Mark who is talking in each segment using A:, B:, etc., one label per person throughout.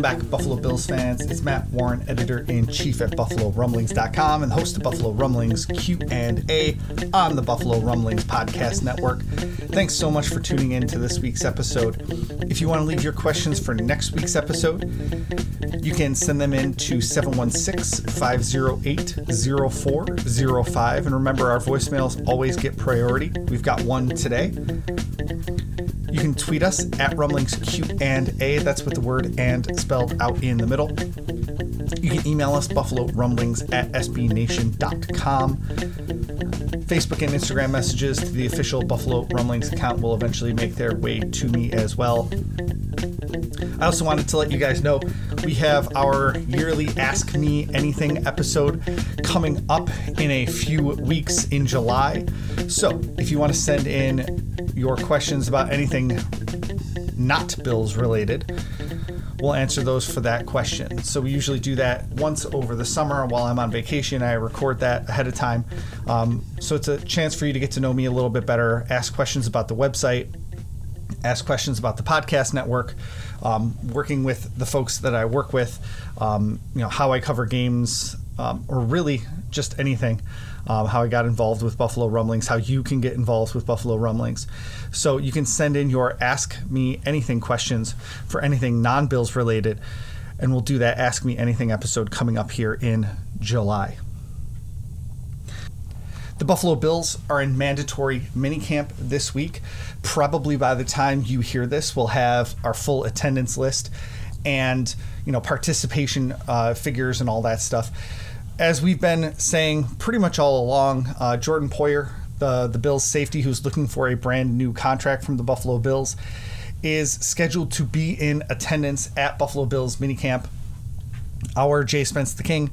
A: Welcome back, Buffalo Bills fans. It's Matt Warren, editor-in-chief at BuffaloRumblings.com and host of Buffalo Rumblings Q&A on the Buffalo Rumblings Podcast Network. Thanks so much for tuning in to this week's episode. If you want to leave your questions for next week's episode, you can send them in to 716-508-0405. And remember, our voicemails always get priority. We've got one today. You can tweet us at rumblings Q and A. That's with the word and spelled out in the middle. You can email us buffalo rumblings at sbnation.com. Facebook and Instagram messages to the official Buffalo Rumblings account will eventually make their way to me as well. I also wanted to let you guys know we have our yearly Ask Me Anything episode coming up in a few weeks in July. So if you want to send in your questions about anything not Bills related, we'll answer those for that question. So we usually do that once over the summer while I'm on vacation. I record that ahead of time. Um, so it's a chance for you to get to know me a little bit better, ask questions about the website, ask questions about the podcast network, um, working with the folks that I work with, um, you know, how I cover games, um, or really just anything. Um, how I got involved with Buffalo Rumblings, how you can get involved with Buffalo Rumblings. So you can send in your Ask Me Anything questions for anything non Bills related, and we'll do that Ask Me Anything episode coming up here in July. The Buffalo Bills are in mandatory minicamp this week. Probably by the time you hear this, we'll have our full attendance list and you know participation uh, figures and all that stuff. As we've been saying pretty much all along, uh, Jordan Poyer, the the Bills safety who's looking for a brand new contract from the Buffalo Bills, is scheduled to be in attendance at Buffalo Bills minicamp. Our Jay Spence the King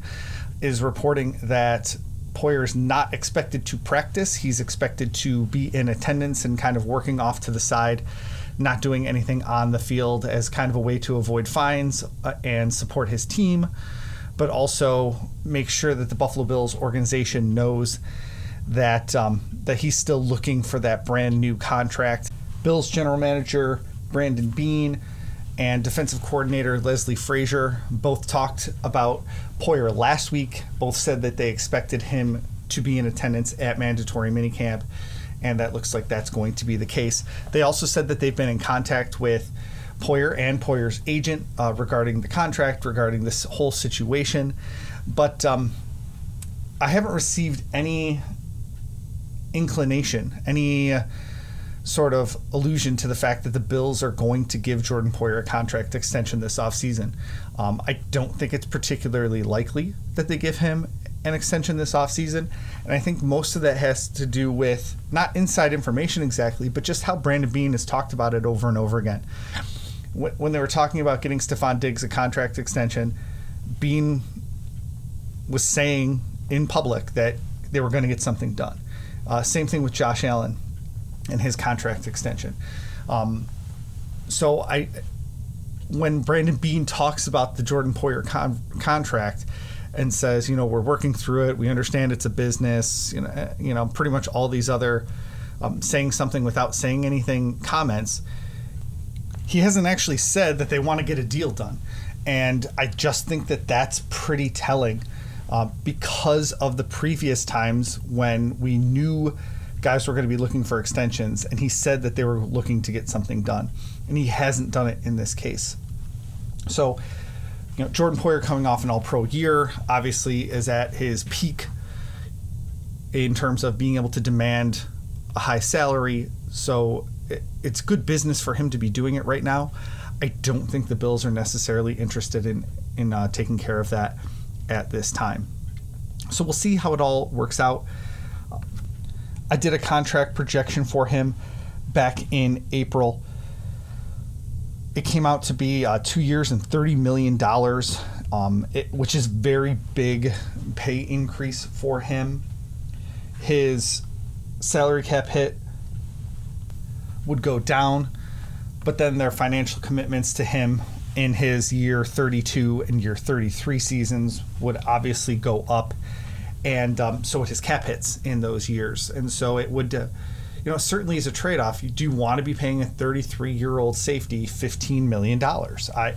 A: is reporting that Poyer is not expected to practice. He's expected to be in attendance and kind of working off to the side, not doing anything on the field as kind of a way to avoid fines uh, and support his team, but also make sure that the Buffalo Bills organization knows that um, that he's still looking for that brand new contract. Bills general manager Brandon Beane and defensive coordinator Leslie Frazier both talked about Poyer last week. Both said that they expected him to be in attendance at mandatory minicamp, and that looks like that's going to be the case. They also said that they've been in contact with Poyer and Poyer's agent uh, regarding the contract, regarding this whole situation, but um, I haven't received any inclination, any. Uh, sort of allusion to the fact that the Bills are going to give Jordan Poyer a contract extension this offseason. Um, I don't think it's particularly likely that they give him an extension this offseason. And I think most of that has to do with not inside information exactly, but just how Brandon Beane has talked about it over and over again. When they were talking about getting Stefon Diggs a contract extension, Beane was saying in public that they were going to get something done. Uh, same thing with Josh Allen and his contract extension. Um, so I, when Brandon Beane talks about the Jordan Poyer con- contract and says, you know, we're working through it, we understand it's a business, you know, eh, you know, pretty much all these other um, saying something without saying anything comments. he hasn't actually said that they want to get a deal done. And I just think that that's pretty telling uh, because of the previous times when we knew guys were going to be looking for extensions, and he said that they were looking to get something done. And he hasn't done it in this case. So, you know, Jordan Poyer coming off an all pro year obviously is at his peak in terms of being able to demand a high salary. So it's good business for him to be doing it right now. I don't think the Bills are necessarily interested in in uh, taking care of that at this time. So we'll see how it all works out. I did a contract projection for him back in April. It came out to be uh, two years and thirty million dollars, um, which is very big pay increase for him. His salary cap hit would go down, but then their financial commitments to him in his year 32 and year 33 seasons would obviously go up, and um, so his cap hits in those years, and so it would. Uh, you know, certainly as a trade-off, you do want to be paying a 33-year-old safety 15 million dollars. I,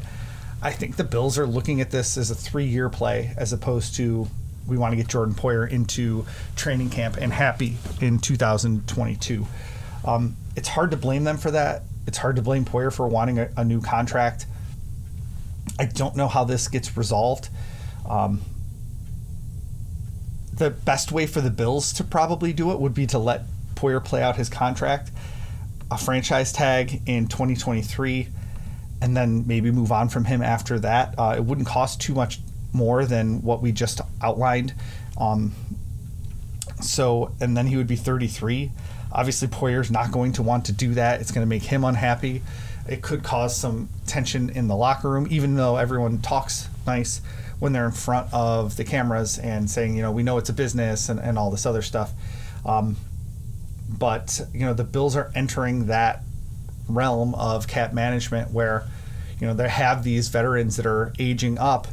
A: I think the Bills are looking at this as a three-year play as opposed to we want to get Jordan Poyer into training camp and happy in 2022. Um, it's hard to blame them for that. It's hard to blame Poyer for wanting a, a new contract. I don't know how this gets resolved. Um, the best way for the Bills to probably do it would be to let Poyer play out his contract, a franchise tag in 2023, and then maybe move on from him after that. Uh, it wouldn't cost too much more than what we just outlined. Um, so, and then he would be 33. Obviously, Poyer's not going to want to do that. It's going to make him unhappy. It could cause some tension in the locker room, even though everyone talks nice when they're in front of the cameras and saying, you know, we know it's a business and, and all this other stuff. Um, but, you know, the Bills are entering that realm of cap management where, you know, they have these veterans that are aging up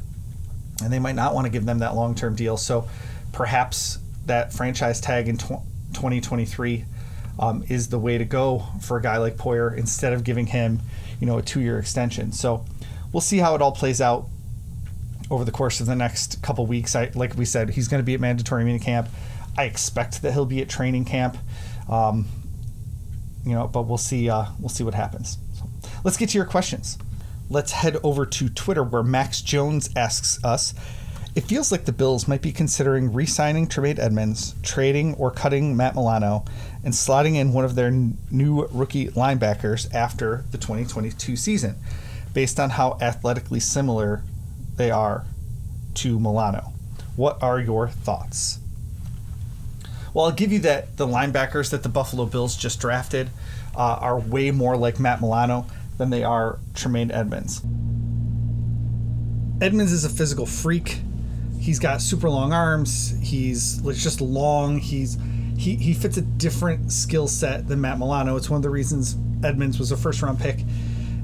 A: and they might not want to give them that long term deal. So perhaps that franchise tag in 2023 um, is the way to go for a guy like Poyer instead of giving him, you know, a two year extension. So we'll see how it all plays out over the course of the next couple weeks. I, like we said, he's going to be at mandatory mini camp. I expect that he'll be at training camp. Um, you know, but we'll see. Uh, we'll see what happens. So let's get to your questions. Let's head over to Twitter where Max Jones asks us it feels like the Bills might be considering re signing Tremaine Edmunds, trading or cutting Matt Milano, and slotting in one of their n- new rookie linebackers after the 2022 season, based on how athletically similar they are to Milano. What are your thoughts? Well, I'll give you that the linebackers that the Buffalo Bills just drafted uh, are way more like Matt Milano than they are Tremaine Edmunds. Edmunds is a physical freak he's got super long arms. He's just long. He's he, he fits a different skill set than Matt Milano. It's one of the reasons Edmunds was a first round pick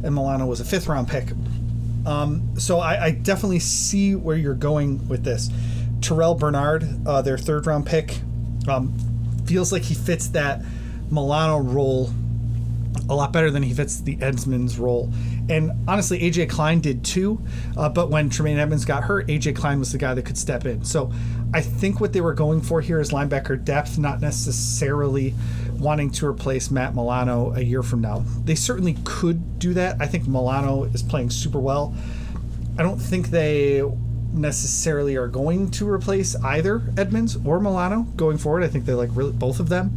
A: and Milano was a fifth round pick. Um, so I, I, definitely see where you're going with this. Terrell Bernard, uh, their third round pick, um, feels like he fits that Milano role a lot better than he fits the Edmunds role. And honestly, AJ Klein did too. Uh, but when Tremaine Edmunds got hurt, AJ Klein was the guy that could step in. So I think what they were going for here is linebacker depth, not necessarily wanting to replace Matt Milano a year from now. They certainly could do that. I think Milano is playing super well. I don't think they necessarily are going to replace either Edmunds or Milano going forward. I think they like really both of them.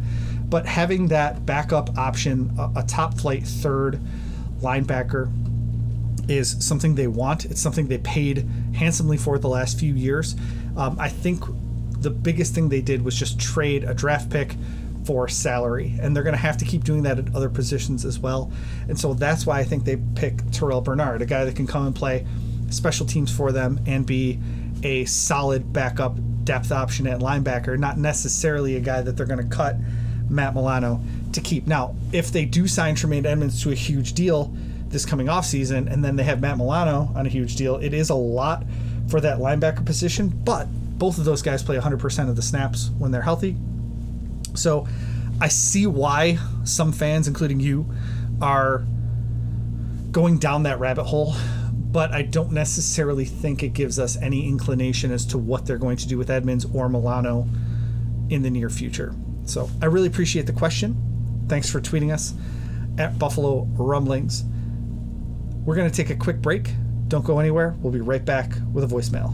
A: But having that backup option, a, a top flight third linebacker, is something they want. It's something they paid handsomely for the last few years. Um, I think the biggest thing they did was just trade a draft pick for salary, and they're going to have to keep doing that at other positions as well. And so that's why I think they pick Terrell Bernard, a guy that can come and play special teams for them and be a solid backup depth option at linebacker, not necessarily a guy that they're going to cut Matt Milano to keep. Now, if they do sign Tremaine Edmunds to a huge deal this coming off season, and then they have Matt Milano on a huge deal, it is a lot for that linebacker position. But both of those guys play 100% of the snaps when they're healthy. So I see why some fans, including you, are going down that rabbit hole, but I don't necessarily think it gives us any inclination as to what they're going to do with Edmunds or Milano in the near future. So I really appreciate the question. Thanks for tweeting us at Buffalo Rumblings. We're going to take a quick break. Don't go anywhere. We'll be right back with a voicemail.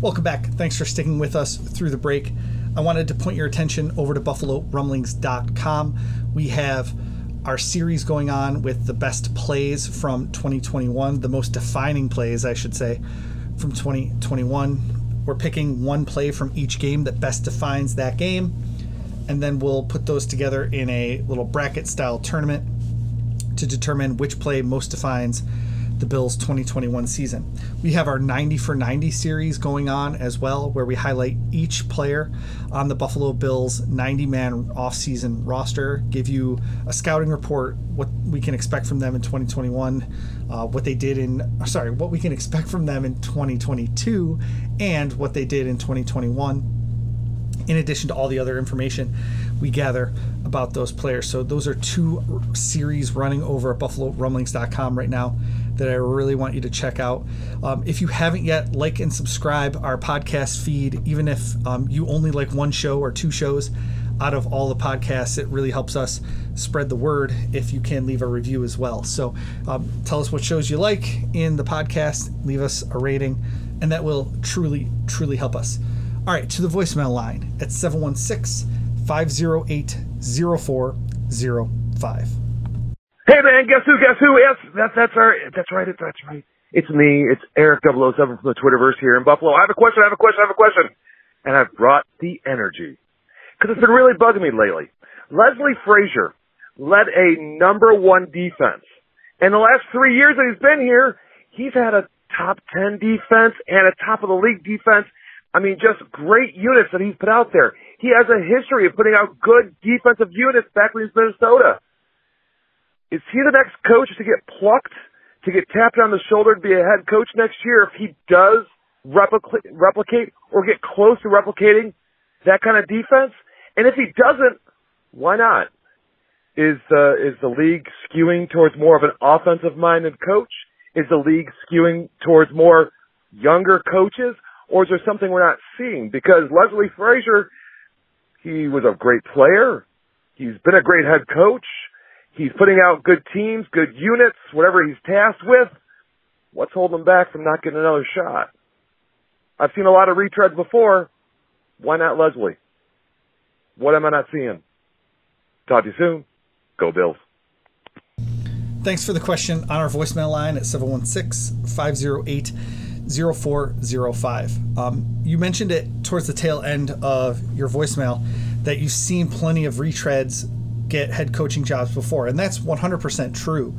A: Welcome back. Thanks for sticking with us through the break. I wanted to point your attention over to BuffaloRumblings.com. We have our series going on with the best plays from 2021, the most defining plays, I should say, from 2021. We're picking one play from each game that best defines that game, and then we'll put those together in a little bracket style tournament to determine which play most defines the Bills 2021 season. We have our 90 for 90 series going on as well, where we highlight each player on the Buffalo Bills 90 man offseason roster, give you a scouting report, what we can expect from them in 2021, uh, what they did in, sorry, what we can expect from them in 2022, and what they did in 2021 in addition to all the other information we gather about those players. So those are two series running over at buffalorumblings.com right now that I really want you to check out. Um, if you haven't yet, like and subscribe our podcast feed, even if um, you only like one show or two shows out of all the podcasts, it really helps us spread the word if you can leave a review as well. So um, tell us what shows you like in the podcast, leave us a rating, and that will truly, truly help us. All right, to the voicemail line at 716 508 0405.
B: Hey man, guess who? Guess who? Yes, that's that's our That's right. That's right. It's me. It's Eric 007 from the Twitterverse here in Buffalo. I have a question. I have a question. I have a question. And I've brought the energy because it's been really bugging me lately. Leslie Frazier led a number one defense. In the last three years that he's been here, he's had a top 10 defense and a top of the league defense. I mean, just great units that he's put out there. He has a history of putting out good defensive units back when he was Minnesota. Is he the next coach to get plucked, to get tapped on the shoulder to be a head coach next year if he does replicate, replicate or get close to replicating that kind of defense? And if he doesn't, why not? Is uh, is the league skewing towards more of an offensive minded coach? Is the league skewing towards more younger coaches? Or is there something we're not seeing? Because Leslie Frazier, he was a great player. He's been a great head coach. He's putting out good teams, good units, whatever he's tasked with. What's holding him back from not getting another shot? I've seen a lot of retreads before. Why not Leslie? What am I not seeing? Talk to you soon. Go Bills.
A: Thanks for the question on our voicemail line at 716 508 0405. Um, you mentioned it towards the tail end of your voicemail that you've seen plenty of retreads get head coaching jobs before, and that's 100% true.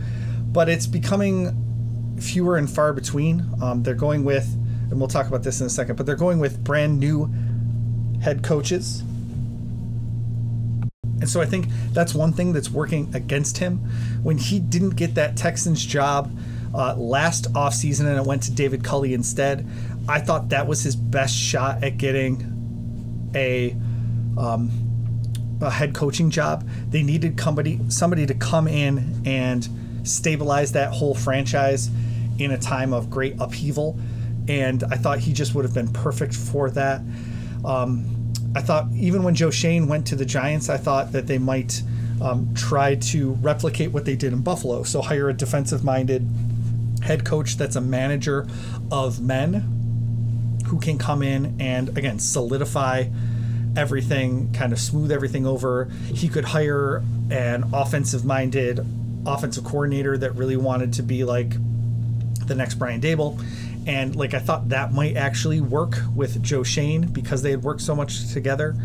A: But it's becoming fewer and far between. Um, they're going with, and we'll talk about this in a second, but they're going with brand new head coaches. And so I think that's one thing that's working against him. When he didn't get that Texans job uh, last offseason and it went to David Culley instead, I thought that was his best shot at getting a um, a head coaching job. They needed somebody somebody to come in and stabilize that whole franchise in a time of great upheaval. and I thought he just would have been perfect for that. Um, I thought even when Joe Schoen went to the Giants, I thought that they might um, try to replicate what they did in Buffalo. So hire a defensive minded head coach that's a manager of men who can come in and, again, solidify everything, kind of smooth everything over. He could hire an offensive minded offensive coordinator that really wanted to be like the next Brian Daboll. And like I thought that might actually work with Joe Schoen because they had worked so much together.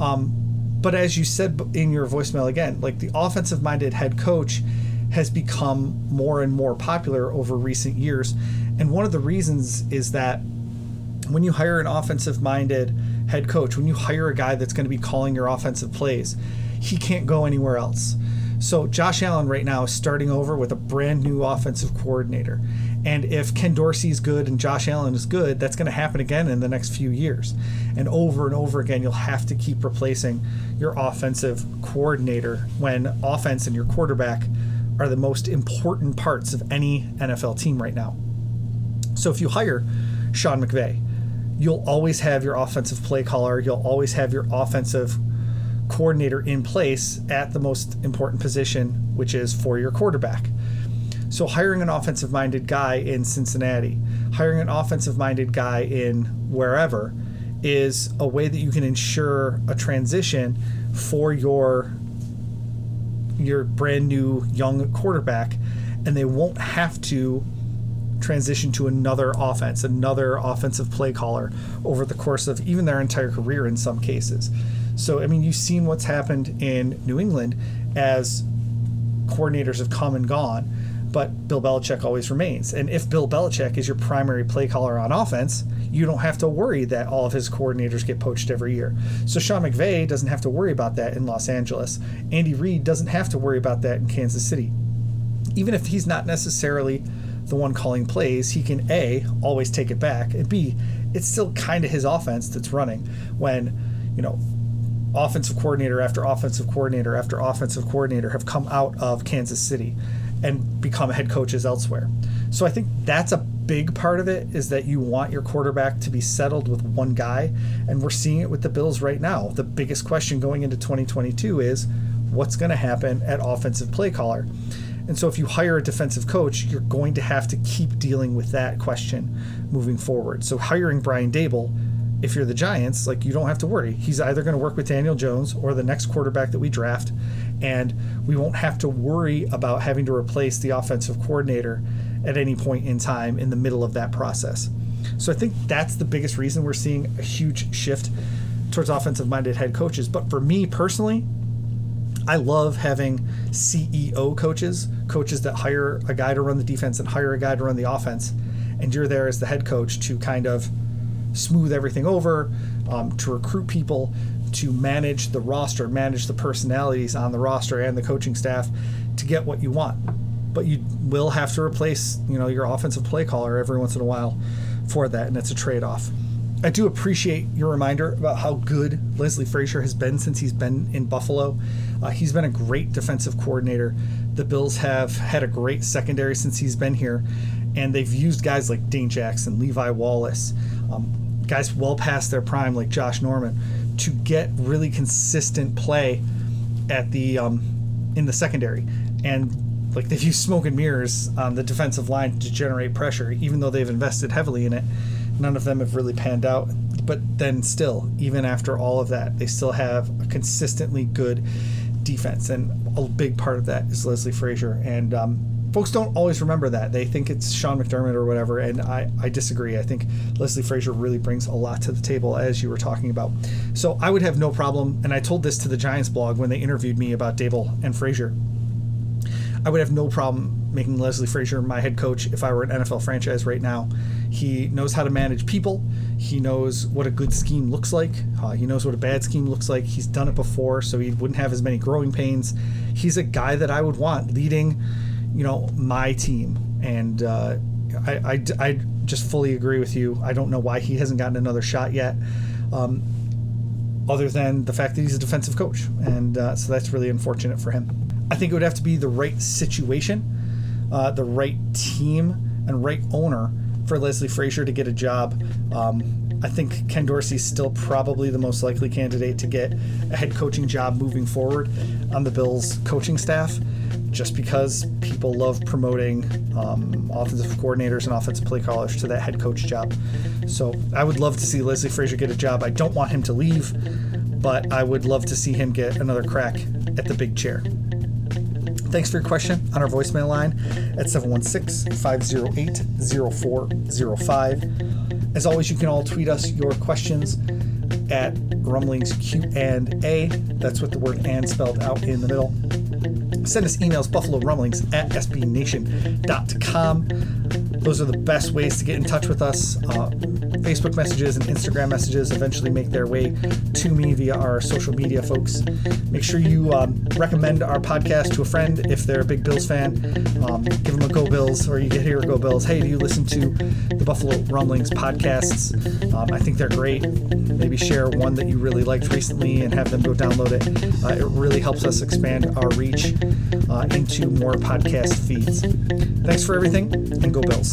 A: Um, but as you said in your voicemail again, like the offensive minded head coach has become more and more popular over recent years. And one of the reasons is that when you hire an offensive minded head coach, when you hire a guy that's going to be calling your offensive plays, he can't go anywhere else. So Josh Allen right now is starting over with a brand new offensive coordinator. And if Ken Dorsey is good and Josh Allen is good, that's going to happen again in the next few years. And over and over again, you'll have to keep replacing your offensive coordinator when offense and your quarterback are the most important parts of any NFL team right now. So if you hire Sean McVay, you'll always have your offensive play caller, you'll always have your offensive coordinator in place at the most important position, which is for your quarterback. So, hiring an offensive minded guy in Cincinnati, hiring an offensive minded guy in wherever is a way that you can ensure a transition for your your brand new young quarterback and they won't have to transition to another offense, another offensive play caller over the course of even their entire career in some cases. So, I mean, you've seen what's happened in New England as coordinators have come and gone, but Bill Belichick always remains. And if Bill Belichick is your primary play caller on offense, you don't have to worry that all of his coordinators get poached every year. So Sean McVay doesn't have to worry about that in Los Angeles. Andy Reid doesn't have to worry about that in Kansas City. Even if he's not necessarily the one calling plays, he can A, always take it back, and B, it's still kind of his offense that's running when, you know, offensive coordinator after offensive coordinator after offensive coordinator have come out of Kansas City and become head coaches elsewhere. So I think that's a big part of it is that you want your quarterback to be settled with one guy and we're seeing it with the Bills right now. The biggest question going into 2022 is what's going to happen at offensive play caller. And so if you hire a defensive coach, you're going to have to keep dealing with that question moving forward. So hiring Brian Daboll, if you're the Giants, like you don't have to worry. He's either going to work with Daniel Jones or the next quarterback that we draft, and we won't have to worry about having to replace the offensive coordinator at any point in time in the middle of that process. So I think that's the biggest reason we're seeing a huge shift towards offensive minded head coaches. But for me personally, I love having CEO coaches, coaches that hire a guy to run the defense and hire a guy to run the offense. And you're there as the head coach to kind of smooth everything over, um, to recruit people, to manage the roster, manage the personalities on the roster and the coaching staff to get what you want. But you will have to replace, you know, your offensive play caller every once in a while for that, and it's a trade-off. I do appreciate your reminder about how good Leslie Frazier has been since he's been in Buffalo. Uh, he's been a great defensive coordinator. The Bills have had a great secondary since he's been here, and they've used guys like Dane Jackson, Levi Wallace, um, guys well past their prime like Josh Norman to get really consistent play at the um, in the secondary and like they've used smoke and mirrors on the defensive line to generate pressure even though they've invested heavily in it none of them have really panned out but then still even after all of that they still have a consistently good defense and a big part of that is Leslie Frazier and um, folks don't always remember that. They think it's Sean McDermott or whatever, and I, I disagree. I think Leslie Frazier really brings a lot to the table, as you were talking about. So I would have no problem, and I told this to the Giants blog when they interviewed me about Daboll and Frazier. I would have no problem making Leslie Frazier my head coach if I were an NFL franchise right now. He knows how to manage people. He knows what a good scheme looks like. Uh, he knows what a bad scheme looks like. He's done it before, so he wouldn't have as many growing pains. He's a guy that I would want leading you know, my team. And uh, I, I, I, just fully agree with you. I don't know why he hasn't gotten another shot yet, um, other than the fact that he's a defensive coach. And uh, so that's really unfortunate for him. I think it would have to be the right situation, uh, the right team, and right owner for Leslie Frazier to get a job. Um, I think Ken Dorsey's still probably the most likely candidate to get a head coaching job moving forward on the Bills coaching staff, just because people love promoting um, offensive coordinators and offensive play callers to that head coach job. So I would love to see Leslie Frazier get a job. I don't want him to leave, but I would love to see him get another crack at the big chair. Thanks for your question on our voicemail line at 716 508 0405. As always, you can all tweet us your questions at rumblings Q and A. That's with the word and spelled out in the middle. Send us emails, buffalo rumblings at sbnation.com. Those are the best ways to get in touch with us. Uh, Facebook messages and Instagram messages eventually make their way to me via our social media folks. Make sure you um, recommend our podcast to a friend if they're a big Bills fan. Um, give them a Go Bills, or you get here Go Bills. Hey, do you listen to the Buffalo Rumblings podcasts? Um, I think they're great. Maybe share one that you really liked recently and have them go download it. Uh, it really helps us expand our reach uh, into more podcast feeds. Thanks for everything, and go Bills.